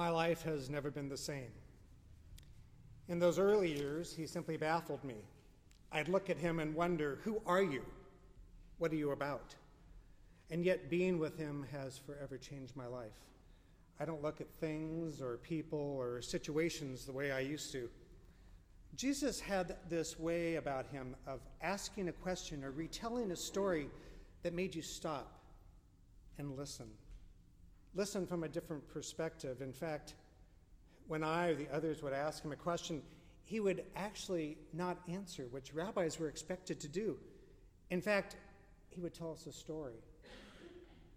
My life has never been the same. In those early years, he simply baffled me. I'd look at him and wonder, Who are you? What are you about? And yet, being with him has forever changed my life. I don't look at things or people or situations the way I used to. Jesus had this way about him of asking a question or retelling a story that made you stop and listen. Listen from a different perspective. In fact, when I or the others would ask him a question, he would actually not answer, which rabbis were expected to do. In fact, he would tell us a story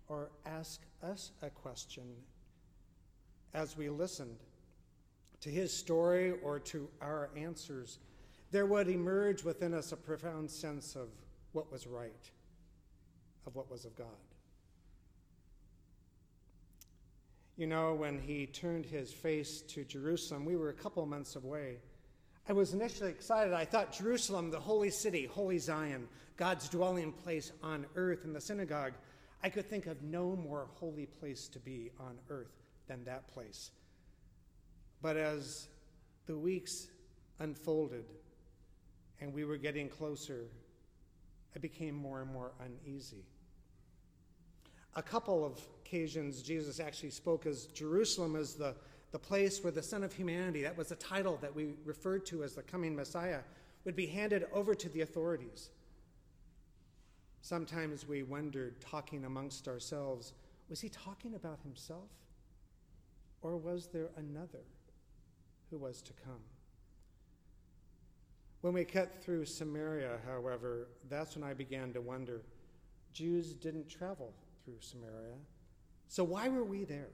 or ask us a question as we listened to his story or to our answers. There would emerge within us a profound sense of what was right, of what was of God. You know, when he turned his face to Jerusalem, we were a couple months away. I was initially excited. I thought Jerusalem, the holy city, holy Zion, God's dwelling place on earth in the synagogue, I could think of no more holy place to be on earth than that place. But as the weeks unfolded and we were getting closer, I became more and more uneasy. A couple of occasions, Jesus actually spoke as Jerusalem as the, the place where the Son of Humanity, that was the title that we referred to as the coming Messiah, would be handed over to the authorities. Sometimes we wondered, talking amongst ourselves, was he talking about himself? Or was there another who was to come? When we cut through Samaria, however, that's when I began to wonder. Jews didn't travel through Samaria. So why were we there?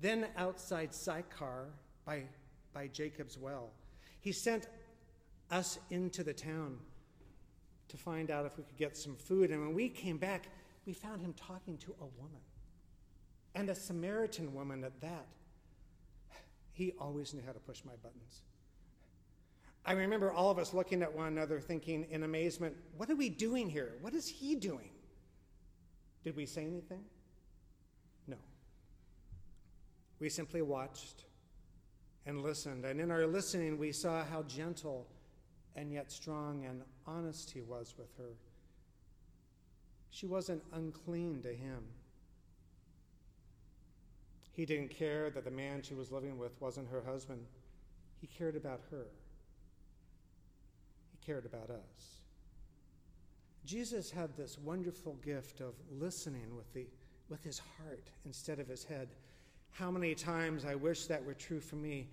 Then outside Sychar by, by Jacob's well, he sent us into the town to find out if we could get some food. And when we came back, we found him talking to a woman, and a Samaritan woman at that. He always knew how to push my buttons. I remember all of us looking at one another thinking in amazement, what are we doing here? What is he doing? Did we say anything? No. We simply watched and listened. And in our listening, we saw how gentle and yet strong and honest he was with her. She wasn't unclean to him. He didn't care that the man she was living with wasn't her husband. He cared about her. He cared about us. Jesus had this wonderful gift of listening with, the, with his heart instead of his head. How many times I wish that were true for me.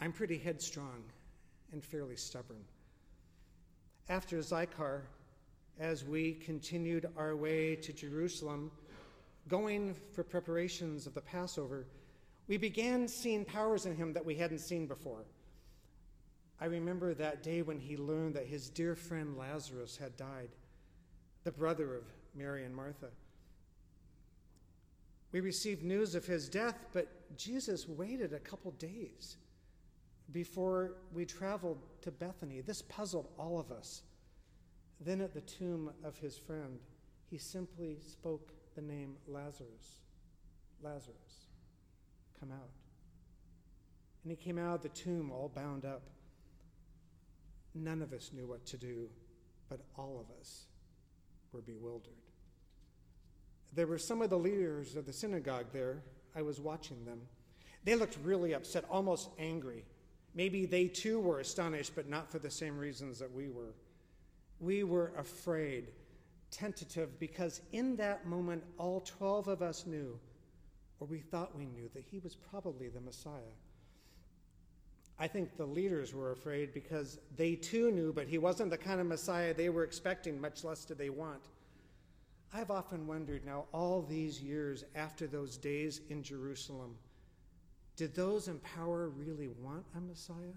I'm pretty headstrong and fairly stubborn. After Sychar, as we continued our way to Jerusalem, going for preparations of the Passover, we began seeing powers in him that we hadn't seen before. I remember that day when he learned that his dear friend Lazarus had died, the brother of Mary and Martha. We received news of his death, but Jesus waited a couple days before we traveled to Bethany. This puzzled all of us. Then at the tomb of his friend, he simply spoke the name Lazarus. Lazarus, come out. And he came out of the tomb all bound up. None of us knew what to do, but all of us were bewildered. There were some of the leaders of the synagogue there. I was watching them. They looked really upset, almost angry. Maybe they too were astonished, but not for the same reasons that we were. We were afraid, tentative, because in that moment, all 12 of us knew, or we thought we knew, that he was probably the Messiah. I think the leaders were afraid because they too knew, but he wasn't the kind of Messiah they were expecting, much less did they want. I've often wondered now, all these years after those days in Jerusalem, did those in power really want a Messiah?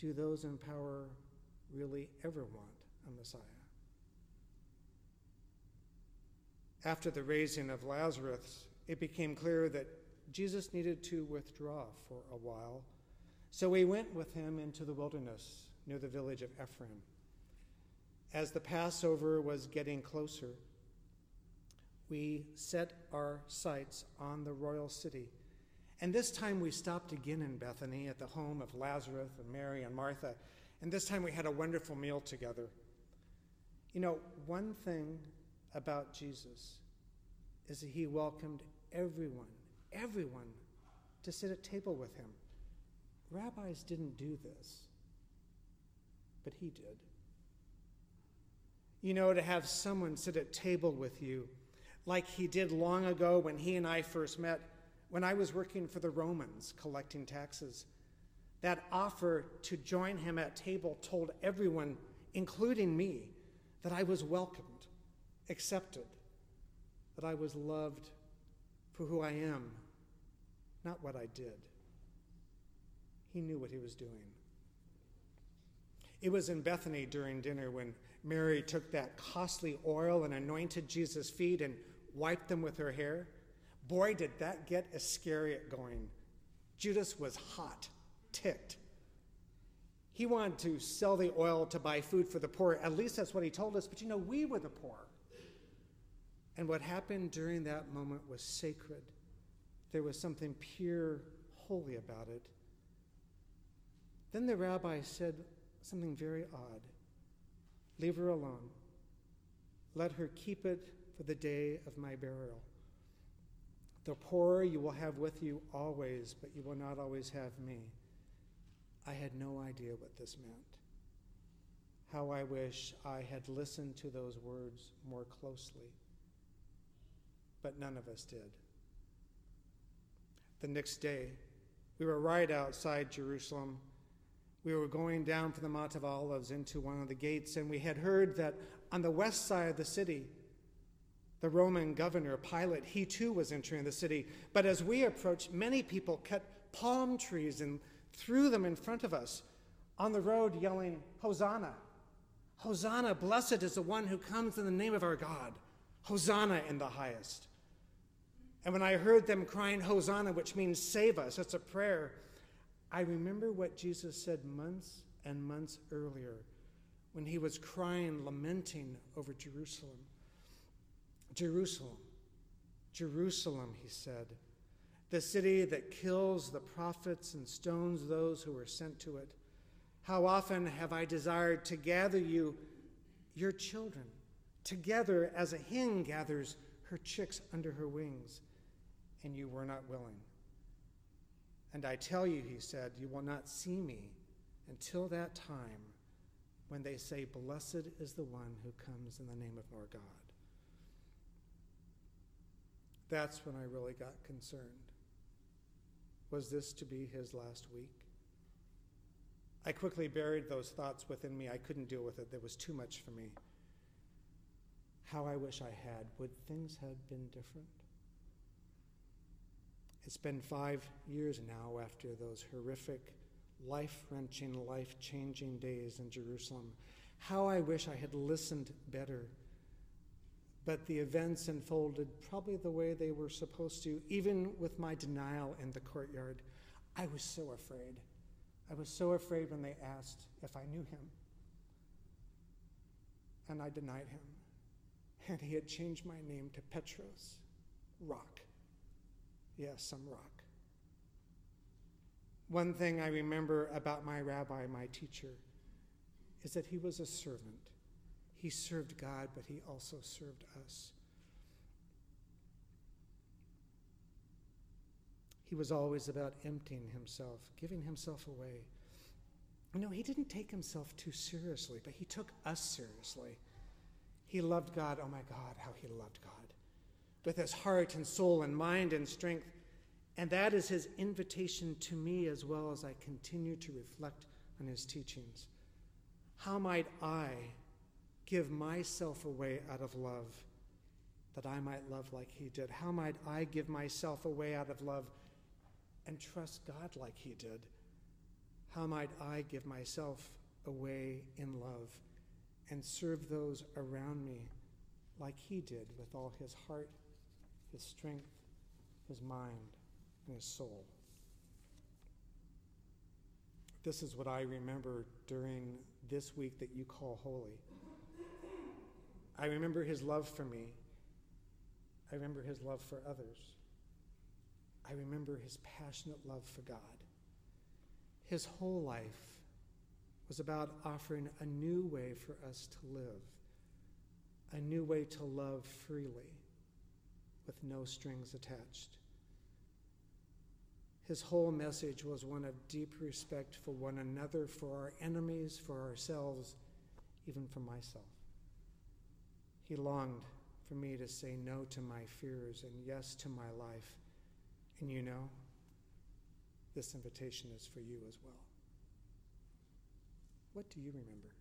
Do those in power really ever want a Messiah? After the raising of Lazarus, it became clear that Jesus needed to withdraw for a while. So we went with him into the wilderness near the village of Ephraim as the Passover was getting closer, we set our sights on the royal city And this time we stopped again in Bethany at the home of Lazarus and Mary and Martha. And this time we had a wonderful meal together. You know, one thing about Jesus is that he welcomed everyone, everyone, to sit at table with him. Rabbis didn't do this, but he did. You know, to have someone sit at table with you, like he did long ago when he and I first met, when I was working for the Romans collecting taxes. That offer to join him at table told everyone, including me, that I was welcomed, accepted, that I was loved for who I am, not what I did. He knew what he was doing. It was in Bethany during dinner when Mary took that costly oil and anointed Jesus' feet and wiped them with her hair. Boy, did that get Iscariot going. Judas was hot, ticked. He wanted to sell the oil to buy food for the poor. At least that's what he told us. But you know, we were the poor. And what happened during that moment was sacred. There was something pure, holy about it. Then the rabbi said something very odd Leave her alone. Let her keep it for the day of my burial. The poor you will have with you always, but you will not always have me. I had no idea what this meant. How I wish I had listened to those words more closely. But none of us did. The next day, we were right outside Jerusalem. We were going down from the Mount of Olives into one of the gates, and we had heard that on the west side of the city, the Roman governor, Pilate, he too was entering the city. But as we approached, many people cut palm trees and threw them in front of us on the road, yelling, Hosanna! Hosanna! Blessed is the one who comes in the name of our God. Hosanna in the highest. And when I heard them crying, Hosanna, which means save us, it's a prayer, I remember what Jesus said months and months earlier when he was crying, lamenting over Jerusalem. Jerusalem, Jerusalem, he said, the city that kills the prophets and stones those who are sent to it. How often have I desired to gather you, your children, together as a hen gathers her chicks under her wings, and you were not willing. And I tell you, he said, you will not see me until that time when they say, Blessed is the one who comes in the name of our God. That's when I really got concerned. Was this to be his last week? I quickly buried those thoughts within me. I couldn't deal with it. There was too much for me. How I wish I had. Would things have been different? It's been five years now after those horrific, life wrenching, life changing days in Jerusalem. How I wish I had listened better but the events unfolded probably the way they were supposed to, even with my denial in the courtyard. I was so afraid. I was so afraid when they asked if I knew him. And I denied him. And he had changed my name to Petros, rock. Yes, some rock. One thing I remember about my rabbi, my teacher, is that he was a servant. He served God, but he also served us. He was always about emptying himself, giving himself away. Know, he didn't take himself too seriously, but he took us seriously. He loved God. Oh my God, how he loved God. With his heart and soul and mind and strength. And that is his invitation to me as well as I continue to reflect on his teachings. How might I give myself away out of love that I might love like he did? How might I give myself away out of love and trust God like he did? How might I give myself away in love and serve those around me like he did with all his heart, his strength, his mind, and his soul? This is what I remember during this week that you call holy. I remember his love for me. I remember his love for others. I remember his passionate love for God. His whole life was about offering a new way for us to live, a new way to love freely with no strings attached. His whole message was one of deep respect for one another, for our enemies, for ourselves, even for myself. He longed for me to say no to my fears and yes to my life. And you know, this invitation is for you as well. What do you remember?